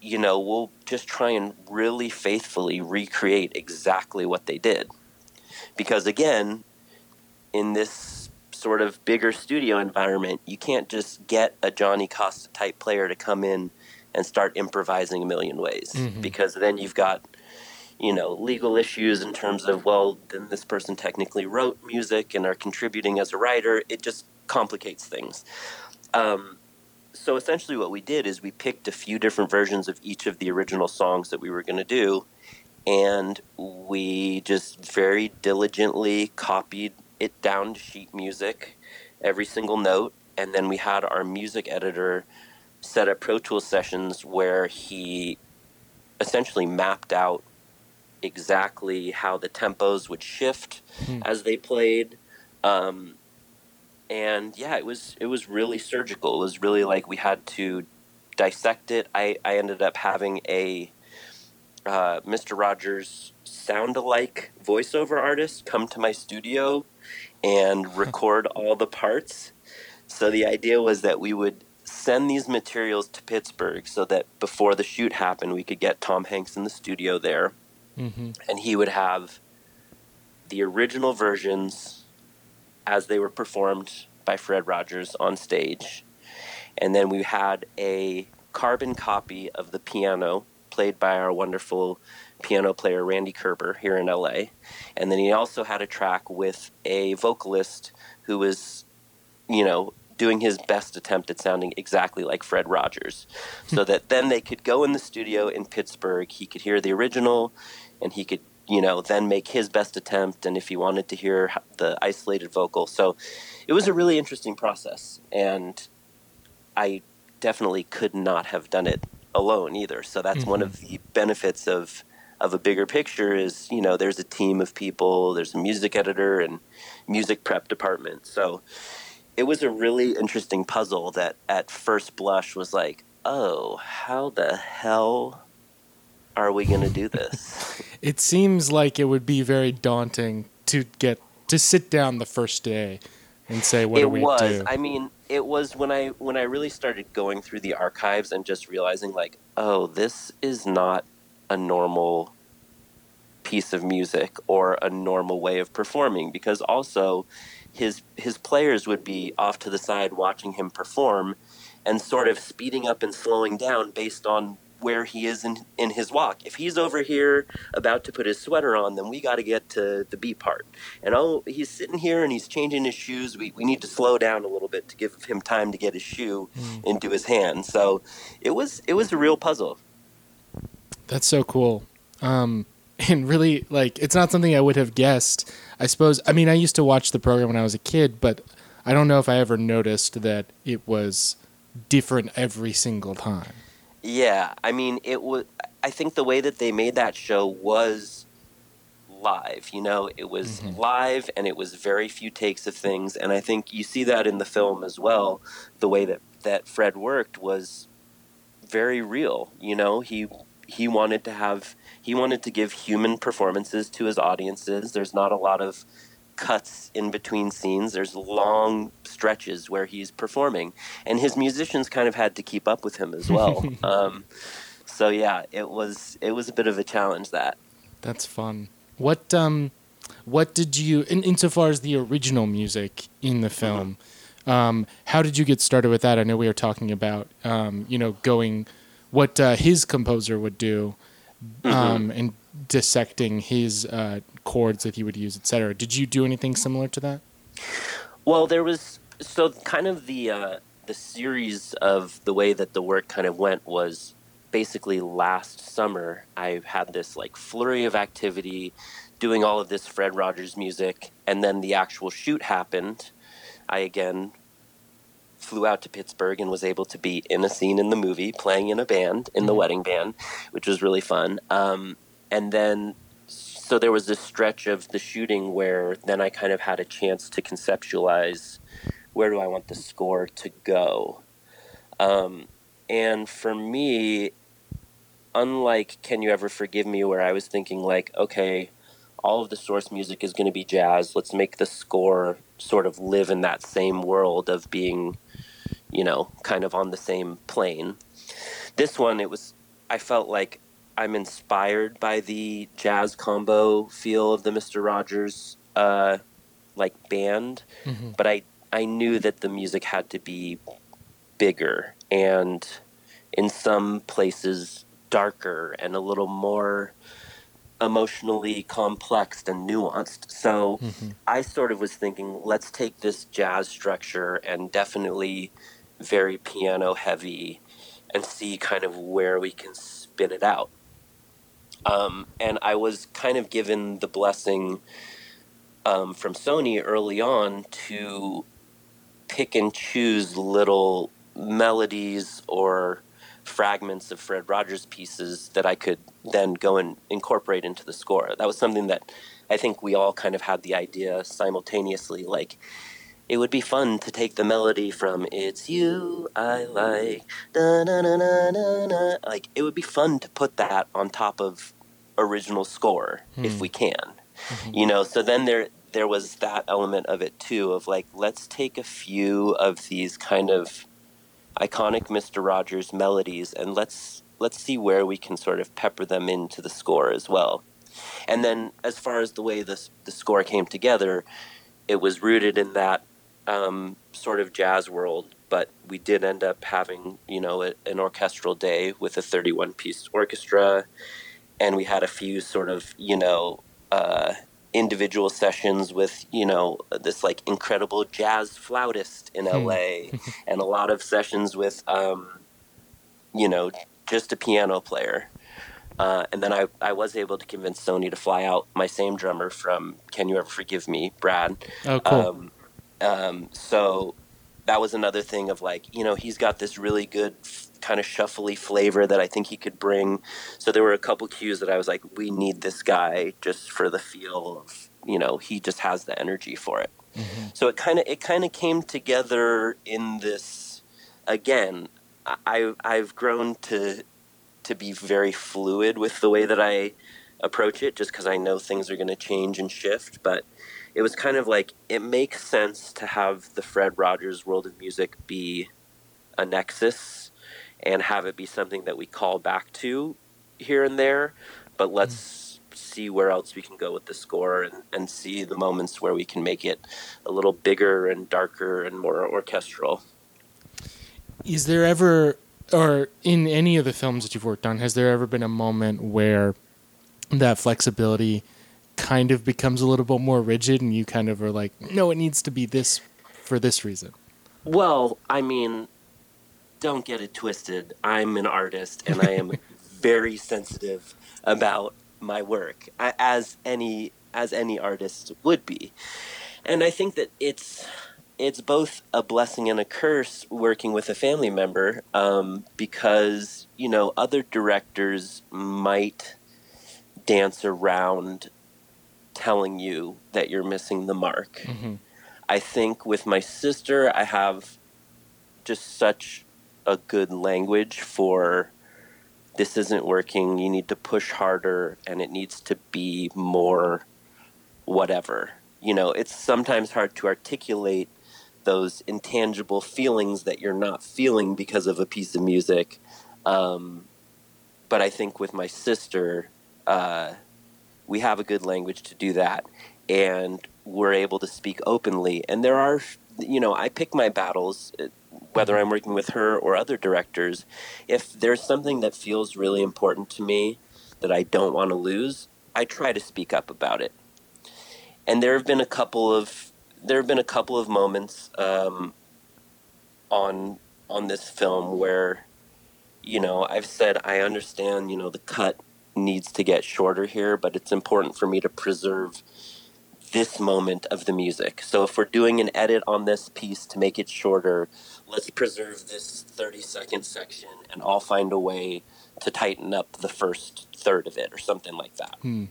you know we'll just try and really faithfully recreate exactly what they did. Because again in this sort of bigger studio environment you can't just get a johnny costa type player to come in and start improvising a million ways Mhm. because then you've got you know legal issues in terms of well then this person technically wrote music and are contributing as a writer it just complicates things um, so essentially what we did is we picked a few different versions of each of the original songs that we were going to do and we just very diligently copied it down to sheet music every single note and then we had our music editor set up pro tools sessions where he essentially mapped out exactly how the tempos would shift Hmm. as they played. Um, and yeah it was it was really surgical. It was really like we had to dissect it. I, I ended up having a uh, mr rogers sound alike voiceover artist come to my studio and record all the parts so the idea was that we would send these materials to pittsburgh so that before the shoot happened we could get tom hanks in the studio there Mhm. and he would have the original versions as they were performed by Fred Rogers on stage. And then we had a carbon copy of the piano played by our wonderful piano player Randy Kerber here in LA. And then he also had a track with a vocalist who was, you know, doing his best attempt at sounding exactly like Fred Rogers. so that then they could go in the studio in Pittsburgh, he could hear the original and he could you know then make his best attempt and if he wanted to hear the isolated vocal so it was a really interesting process and i definitely could not have done it alone either. So that's mm-hmm. one of the benefits of of a bigger picture is you know there's a team of people, there's a music editor and music prep department. So it was a really interesting puzzle that at first blush was like, oh, how the hell are we going to do this? it seems like it would be very daunting to get to sit down the first day and say what it do we was. do. I mean, it was when I when I really started going through the archives and just realizing like, oh, this is not a normal piece of music or a normal way of performing because also his his players would be off to the side watching him perform and sort of speeding up and slowing down based on where he is in, in his walk. If he's over here about to put his sweater on, then we got to get to the B part. And oh, he's sitting here and he's changing his shoes. We, we need to slow down a little bit to give him time to get his shoe mm. into his hand. So it was it was a real puzzle. That's so cool. Um, and really, like, it's not something I would have guessed. I suppose. I mean, I used to watch the program when I was a kid, but I don't know if I ever noticed that it was different every single time. Yeah, I mean, it was. I think the way that they made that show was live. You know, it was mm-hmm. live, and it was very few takes of things. And I think you see that in the film as well. The way that that Fred worked was very real. You know, he he wanted to have he wanted to give human performances to his audiences. There's not a lot of cuts in between scenes. There's long stretches where he's performing, and his musicians kind of had to keep up with him as well. um, so yeah, it was it was a bit of a challenge. That that's fun. What um, what did you in, insofar as the original music in the film? Mm-hmm. Um, how did you get started with that? I know we were talking about um, you know going what uh, his composer would do, mm-hmm. um, and dissecting his uh, chords that he would use, etc. Did you do anything similar to that? Well, there was so kind of the uh, the series of the way that the work kind of went was basically last summer. I had this like flurry of activity, doing all of this Fred Rogers music, and then the actual shoot happened. I again flew out to Pittsburgh and was able to be in a scene in the movie, playing in a band, in the mm-hmm. wedding band, which was really fun. Um, and then so there was this stretch of the shooting where then I kind of had a chance to conceptualize where do I want the score to go. Um, and for me, unlike Can You Ever Forgive Me, where I was thinking, like, okay, all of the source music is going to be jazz, let's make the score sort of live in that same world of being, you know, kind of on the same plane. This one, it was, I felt like I'm inspired by the jazz combo feel of the Mister Rogers uh, like band, mm-hmm. but I I knew that the music had to be bigger and in some places darker and a little more emotionally complex and nuanced. So mm-hmm. I sort of was thinking, let's take this jazz structure and definitely very piano heavy and see kind of where we can spin it out. Um, and I was kind of given the blessing um, from Sony early on to pick and choose little melodies or fragments of Fred Rogers pieces that I could then go and incorporate into the score. That was something that I think we all kind of had the idea simultaneously. Like, it would be fun to take the melody from "It's You I Like," da, na, na, na, na, na. like it would be fun to put that on top of original score hmm. if we can. Mm-hmm. You know, so then there there was that element of it too of like let's take a few of these kind of iconic Mr. Rogers melodies and let's let's see where we can sort of pepper them into the score as well. And then as far as the way the the score came together, it was rooted in that um, sort of jazz world, but we did end up having you know a, an orchestral day with a 31 piece orchestra and we had a few sort of you know uh, individual sessions with you know this like incredible jazz flautist in hmm. LA, and a lot of sessions with um, you know just a piano player. Uh, and then I, I was able to convince Sony to fly out my same drummer from Can You Ever Forgive Me, Brad. Oh, cool. Um, um, so that was another thing of like, you know, he's got this really good f- kind of shuffly flavor that I think he could bring. So there were a couple cues that I was like, we need this guy just for the feel of, you know, he just has the energy for it. Mm-hmm. So it kind of it kind of came together in this again. I I've grown to to be very fluid with the way that I approach it just because I know things are going to change and shift. But it was kind of like it makes sense to have the Fred Rogers World of Music be a nexus and have it be something that we call back to here and there. But let's mm. see where else we can go with the score and, and see the moments where we can make it a little bigger and darker and more orchestral. Is there ever, or in any of the films that you've worked on, has there ever been a moment where that flexibility kind of becomes a little bit more rigid and you kind of are like, no, it needs to be this for this reason? Well, I mean, don't get it twisted. I'm an artist and I am very sensitive about my work as any as any artist would be. And I think that it's it's both a blessing and a curse working with a family member um, because you know other directors might dance around telling you that you're missing the mark. Mm-hmm. I think with my sister, I have just such a good language for this isn't working. You need to push harder and it needs to be more whatever. You know, it's sometimes hard to articulate those intangible feelings that you're not feeling because of a piece of music. Um, but I think with my sister, uh, we have a good language to do that, and we're able to speak openly. And there are, you know, I pick my battles, uh, whether I'm working with her or other directors. If there's something that feels really important to me that I don't want to lose, I try to speak up about it. And there have been a couple of there have been a couple of moments um, on on this film where you know I've said I understand you know the cut needs to get shorter here, but it's important for me to preserve this moment of the music. So if we're doing an edit on this piece to make it shorter, let's preserve this 30 second section and I'll find a way to tighten up the first third of it or something like that. Hmm.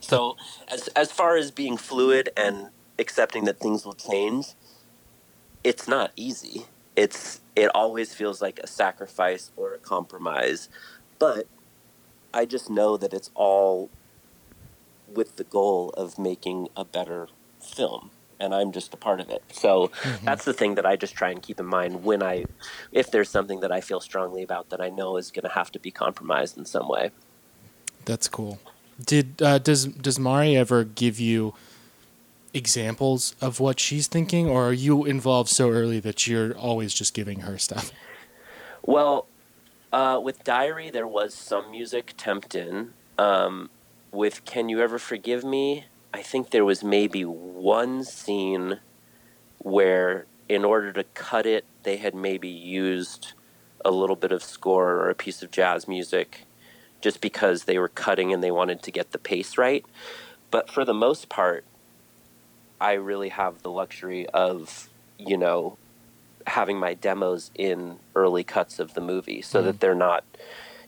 So as as far as being fluid and accepting that things will change, it's not easy. It's it always feels like a sacrifice or a compromise. But I just know that it's all with the goal of making a better film and I'm just a part of it. So mm-hmm. that's the thing that I just try and keep in mind when I, if there's something that I feel strongly about that I know is going to have to be compromised in some way. That's cool. Did uh, does does Mari ever give you examples of what she's thinking, or are you involved so early that you're always just giving her stuff? Well, uh, with Diary, there was some music temped in. Um, with Can You Ever Forgive Me, I think there was maybe one scene where, in order to cut it, they had maybe used a little bit of score or a piece of jazz music just because they were cutting and they wanted to get the pace right. But for the most part, I really have the luxury of, you know, having my demos in early cuts of the movie so mm that they're not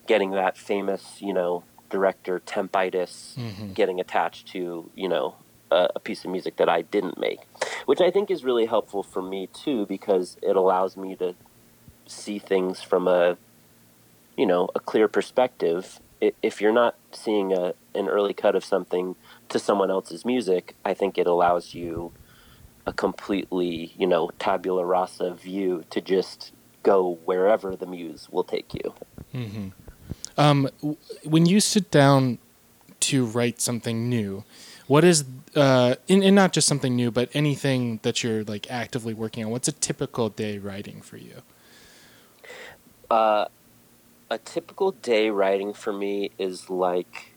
getting that famous, you know, director tempitis mm-hmm. getting attached to, you know, a, a, piece of music that I didn't make, which I think is really helpful for me too because it allows me to see things from a, you know, a clear perspective. If you're not seeing a, an early cut of something to someone else's music, I think it allows you a completely, you know, tabula rasa view to just go wherever the muse will take you. Mm-hmm. Um, when you sit down to write something new, what is, uh, and, and not just something new, but anything that you're like actively working on? What's a typical day writing for you? Uh, a typical day writing for me is like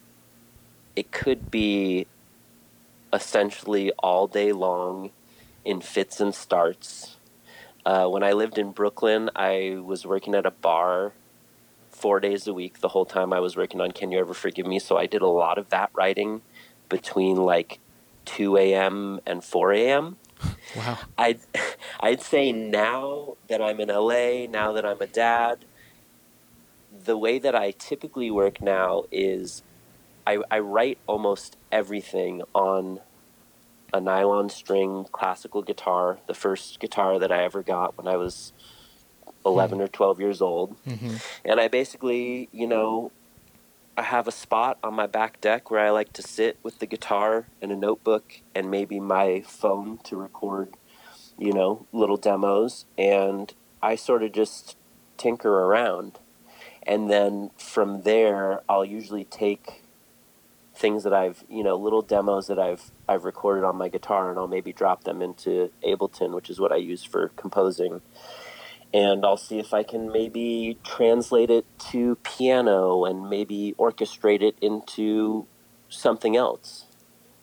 it could be essentially all day long in fits and starts. Uh, when I lived in Brooklyn, I was working at a bar four days a week the whole time I was working on Can You Ever Forgive Me? So I did a lot of that writing between like 2 a.m. and 4 a.m. Wow. I'd I'd say now that I'm in LA, now that I'm a dad, the way that I typically work now is I, I write almost everything on a nylon string classical guitar, the first guitar that I ever got when I was 11 or 12 years old. Mm-hmm. And I basically, you know, I have a spot on my back deck where I like to sit with the guitar and a notebook and maybe my phone to record, you know, little demos. And I sort of just tinker around. And then from there, I'll usually take things that I've, you know, little demos that I've I've recorded on my guitar and I'll maybe drop them into Ableton, which is what I use for composing and I'll see if I can maybe translate it to piano and maybe orchestrate it into something else.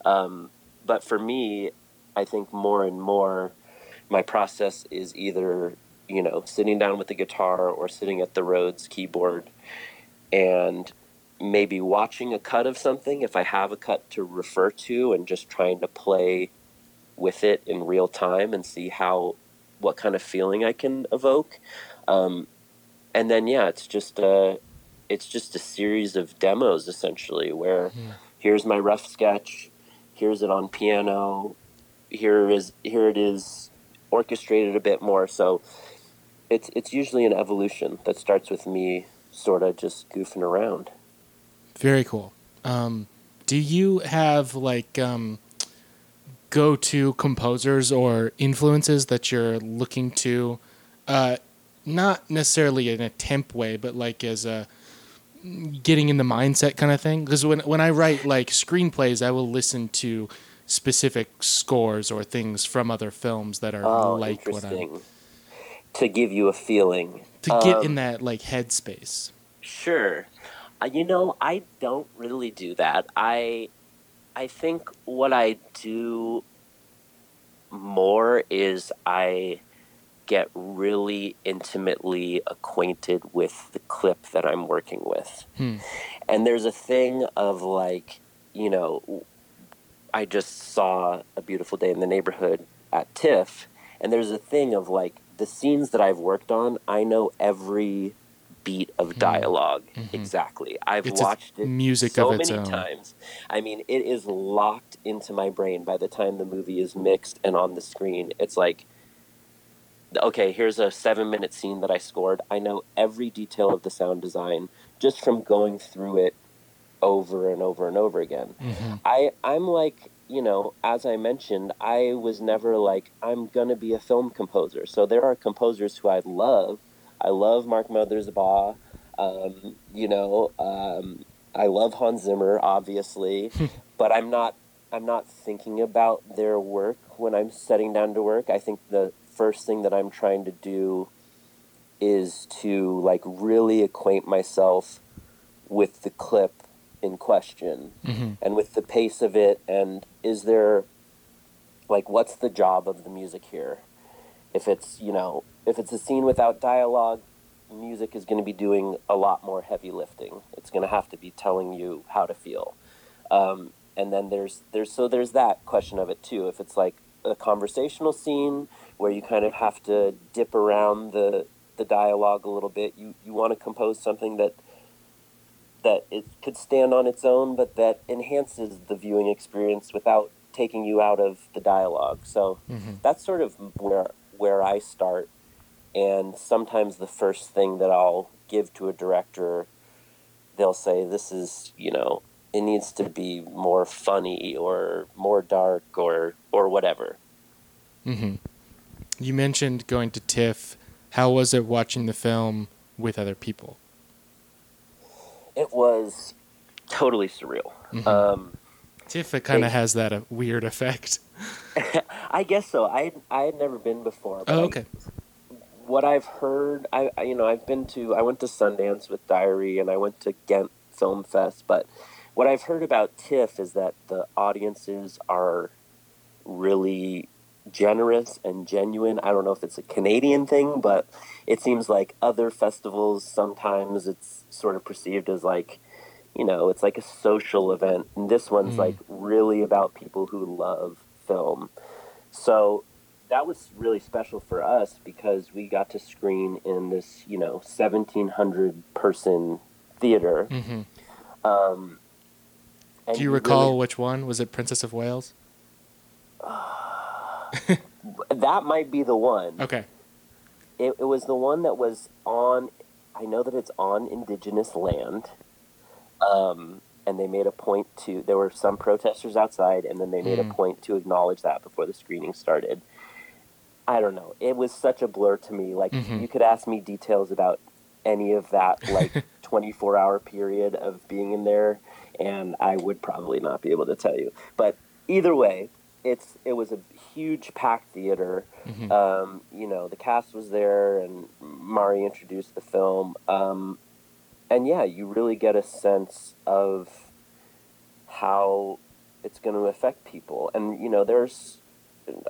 Um, but for me, I think more and more my process is either, you know, sitting down with the guitar or sitting at the Rhodes keyboard and maybe watching a cut of something if I have a cut to refer to and just trying to play with it in real time and see how what kind of feeling I can evoke. Um, and then yeah, it's just a it's just a series of demos essentially where Hmm. here's my rough sketch, here's it on piano, here is here it is orchestrated a bit more. So it's it's usually an evolution that starts with me sort of just goofing around. Very cool. Um, do you have like um, go to composers or influences that you're looking to, uh, not necessarily in a temp way, but like as a getting in the mindset kind of thing? Because when when I write like screenplays, I will listen to specific scores or things from other films that are Oh, like what I'm. To give you a feeling. to get in Um, that like headspace. Sure. Uh, you know, I don't really do that. I I think what I do more is I get really intimately acquainted with the clip that I'm working with. Hmm. And there's a thing of like, you know, I just saw a beautiful day in the neighborhood at TIFF, and there's a thing of like the scenes that I've worked on, I know every beat of dialog Mhm. exactly. I've It's watched it music so many own. times. I mean, it is locked into my brain by the time the movie is mixed and on the screen. It's like, okay, here's a seven minute scene that I scored. I know every detail of the sound design just from going through it over and over and over again. Mhm. I I'm like you know as I mentioned I was never like I'm gonna be a film composer. So there are composers who I love. I love Mark Mothersbaugh. Um, you know um, I love Hans Zimmer obviously, but I'm not I'm not thinking about their work when I'm setting down to work. I think the first thing that I'm trying to do is to like really acquaint myself with the clip in question Mhm. and with the pace of it and is there like what's the job of the music here if it's you know if it's a scene without dialogue music is going to be doing a lot more heavy lifting it's going to have to be telling you how to feel um, and then there's there's so there's that question of it too if it's like a conversational scene where you kind of have to dip around the the dialogue a little bit you you want to compose something that that it could stand on its own, but that enhances the viewing experience without taking you out of the dialogue. So Mhm. that's sort of where where I start. And sometimes the first thing that I'll give to a director, they'll say, "This is you know." It needs to be more funny or more dark or or whatever. Mm-hmm. You mentioned going to TIFF. How was it watching the film with other people? It was totally surreal. Mhm. Um, TIFF it kind of has that uh, weird effect. I guess so. I I had never been before. but Oh, okay. what I've heard, I, I you know I've been to I went to Sundance with Diary and I went to Ghent Film Fest, but what I've heard about TIFF is that the audiences are really generous and genuine. I don't know if it's a Canadian thing, but it seems like other festivals sometimes it's sort of perceived as like you know it's like a social event, and this one's Mm. like really about people who love film. So that was really special for us because we got to screen in this, you know, 1,700 person theater. hmm Um, and Do you really- recall which one? Was it Princess of Wales? that might be the one. Okay. It, it was the one that was on. I know that it's on indigenous land, um, and they made a point to. There were some protesters outside, and then they made Mm. a point to acknowledge that before the screening started. I don't know. It was such a blur to me. Like Mhm. you could ask me details about any of that, like twenty four hour period of being in there, and I would probably not be able to tell you. But either way, it's it was a huge packed theater. Mhm. Um, you know, the cast was there, and Mari introduced the film. Um, and yeah, you really get a sense of how it's going to affect people. And you know, there's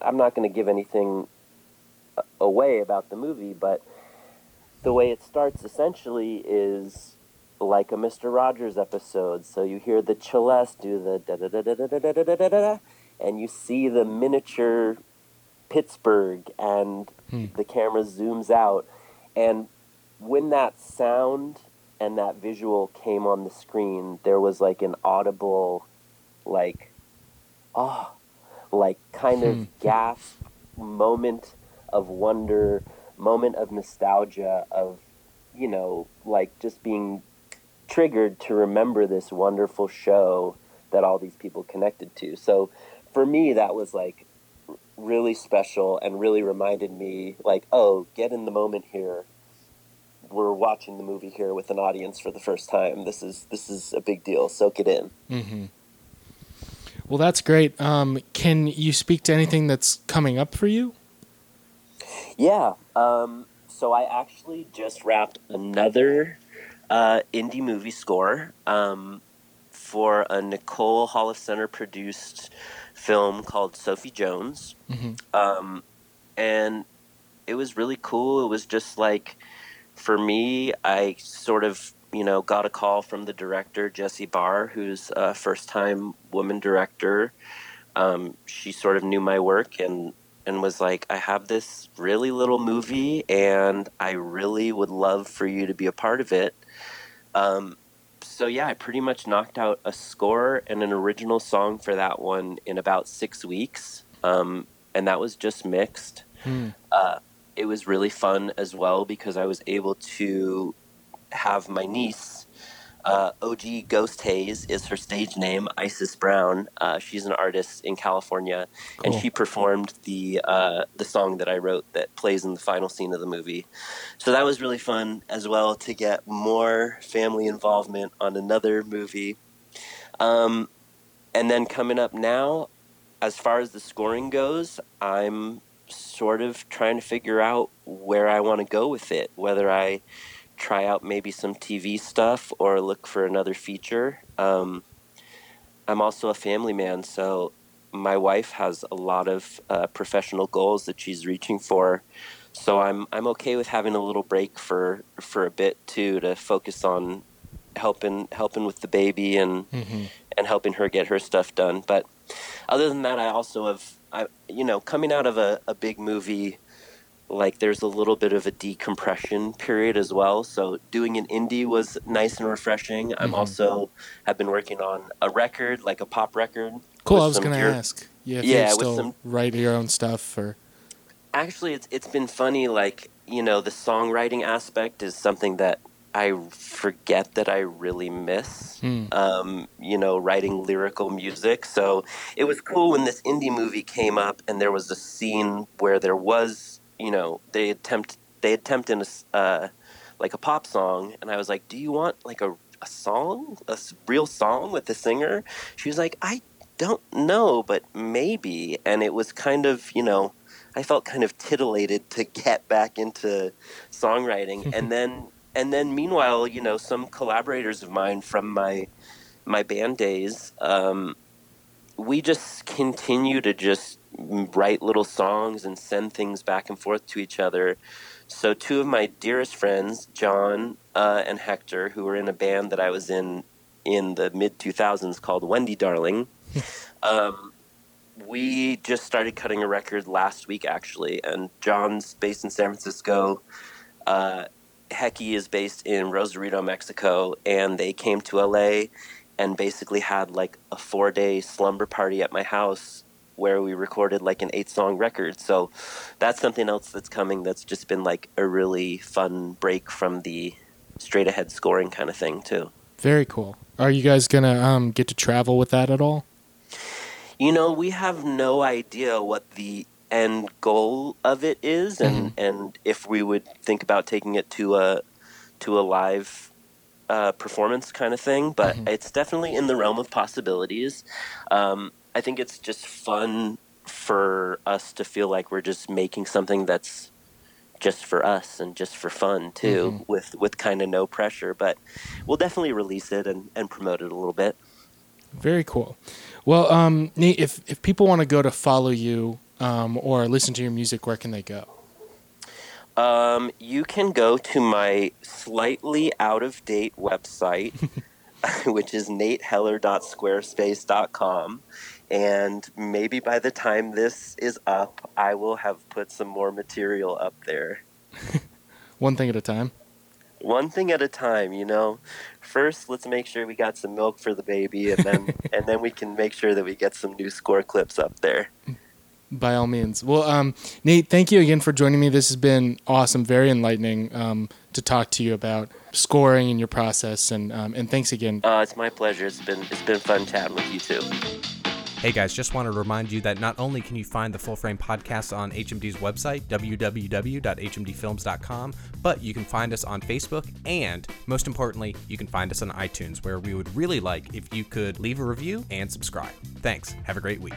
I'm not going to give anything away about the movie, but the way it starts essentially is like a Mister Rogers episode. So you hear the Celeste do the da da da da da da da da da da, and you see the miniature Pittsburgh, and Hmm. the camera zooms out, and when that sound and that visual came on the screen, there was like an audible, like, oh, like kind Hmm. of gasp moment of wonder, moment of nostalgia, of, you know, like just being triggered to remember this wonderful show that all these people connected to. So for me, that was like really special and really reminded me, like, oh, get in the moment here. We're watching the movie here with an audience for the first time. This is this is a big deal. Soak it in. Mm-hmm. Well, that's great. Um, can you speak to anything that's coming up for you? Yeah. Um, so I actually just wrapped another uh, indie movie score um, for a Nicole Holofcener produced film called Sophie Jones. hmm Um, and it was really cool. It was just like, for me, I sort of, you know, got a call from the director, Jessie Barr, who's a first time woman director. Um, she sort of knew my work and, and was like, I have this really little movie and I really would love for you to be a part of it. Um, so yeah, I pretty much knocked out a score and an original song for that one in about six weeks, um, and that was just mixed. Hmm. Uh, it was really fun as well because I was able to have my niece, uh, OG Ghost Haze is her stage name, Isis Brown. Uh, she's an artist in California, and she performed the uh, the song that I wrote that plays in the final scene of the movie. So that was really fun as well to get more family involvement on another movie. Um, and then coming up now, as far as the scoring goes, I'm sort of trying to figure out where I want to go with it. Whether I try out maybe some TV stuff or look for another feature. Um, I'm also a family man, so my wife has a lot of uh, professional goals that she's reaching for. So I'm I'm okay with having a little break for for a bit too to focus on helping helping with the baby and hmm and helping her get her stuff done. But other than that, I also have, I, you know, coming out of a, a big movie, like there's a little bit of a decompression period as well. So doing an indie was nice and refreshing. I'm Mhm. also have been working on a record, like a pop record. Cool. I was going to ask. Yeah, if Yeah, with still some- write your own stuff or. Actually, it's it's been funny. Like you know, the songwriting aspect is something that I forget that I really miss. Hmm. um, you know, writing lyrical music. So it was cool when this indie movie came up and there was a scene where there was, you know, they attempt they attempt in a uh, like a pop song, and I was like, "Do you want like a a song, a real song with the singer?" She was like, "I don't know, but maybe." And it was kind of, you know. I felt kind of titillated to get back into songwriting, and then and then meanwhile, you know, some collaborators of mine from my my band days, um, we just continue to just write little songs and send things back and forth to each other. So two of my dearest friends, John uh, and Hector, who were in a band that I was in in the mid 2000s called Wendy Darling, um, we just started cutting a record last week, actually, and John's based in San Francisco. Uh, Hecky is based in Rosarito, Mexico, and they came to LA and basically had like a four day slumber party at my house where we recorded like an eight song record. So that's something else that's coming that's just been like a really fun break from the straight ahead scoring kind of thing, too. Very cool. Are you guys going to um, get to travel with that at all? You know, we have no idea what the end goal of it is, and, Mm-hmm. and if we would think about taking it to a to a live uh, performance kind of thing. But Mhm. it's definitely in the realm of possibilities. Um, I think it's just fun for us to feel like we're just making something that's just for us and just for fun too, Mhm. with with kind of no pressure. But we'll definitely release it and, and promote it a little bit. Very cool. Well, um, Nate, if, if people want to go to follow you um, or listen to your music, where can they go? Um, you can go to my slightly out of date website, which is nateheller.squarespace.com. And maybe by the time this is up, I will have put some more material up there. One thing at a time. One thing at a time, you know. First, let's make sure we got some milk for the baby, and then and then we can make sure that we get some new score clips up there. By all means. Well, um, Nate, thank you again for joining me. This has been awesome, very enlightening um, to talk to you about scoring and your process. And um, and thanks again. Uh, it's my pleasure. It's been it's been fun chatting with you too. Hey guys, just want to remind you that not only can you find the Full Frame podcast on HMD's website, www.hmdfilms.com, but you can find us on Facebook, and most importantly, you can find us on iTunes, where we would really like if you could leave a review and subscribe. Thanks. Have a great week.